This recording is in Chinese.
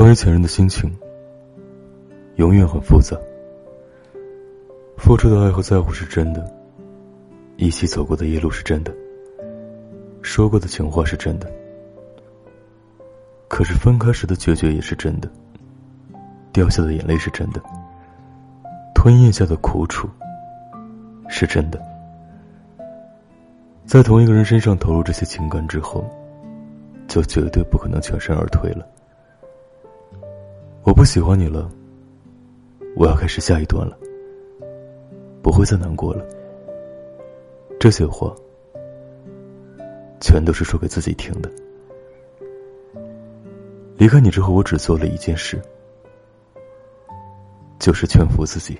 关于前任的心情，永远很复杂。付出的爱和在乎是真的，一起走过的夜路是真的，说过的情话是真的。可是分开时的决绝也是真的，掉下的眼泪是真的，吞咽下的苦楚是真的。在同一个人身上投入这些情感之后，就绝对不可能全身而退了。我不喜欢你了，我要开始下一段了，不会再难过了。这些话，全都是说给自己听的。离开你之后，我只做了一件事，就是劝服自己。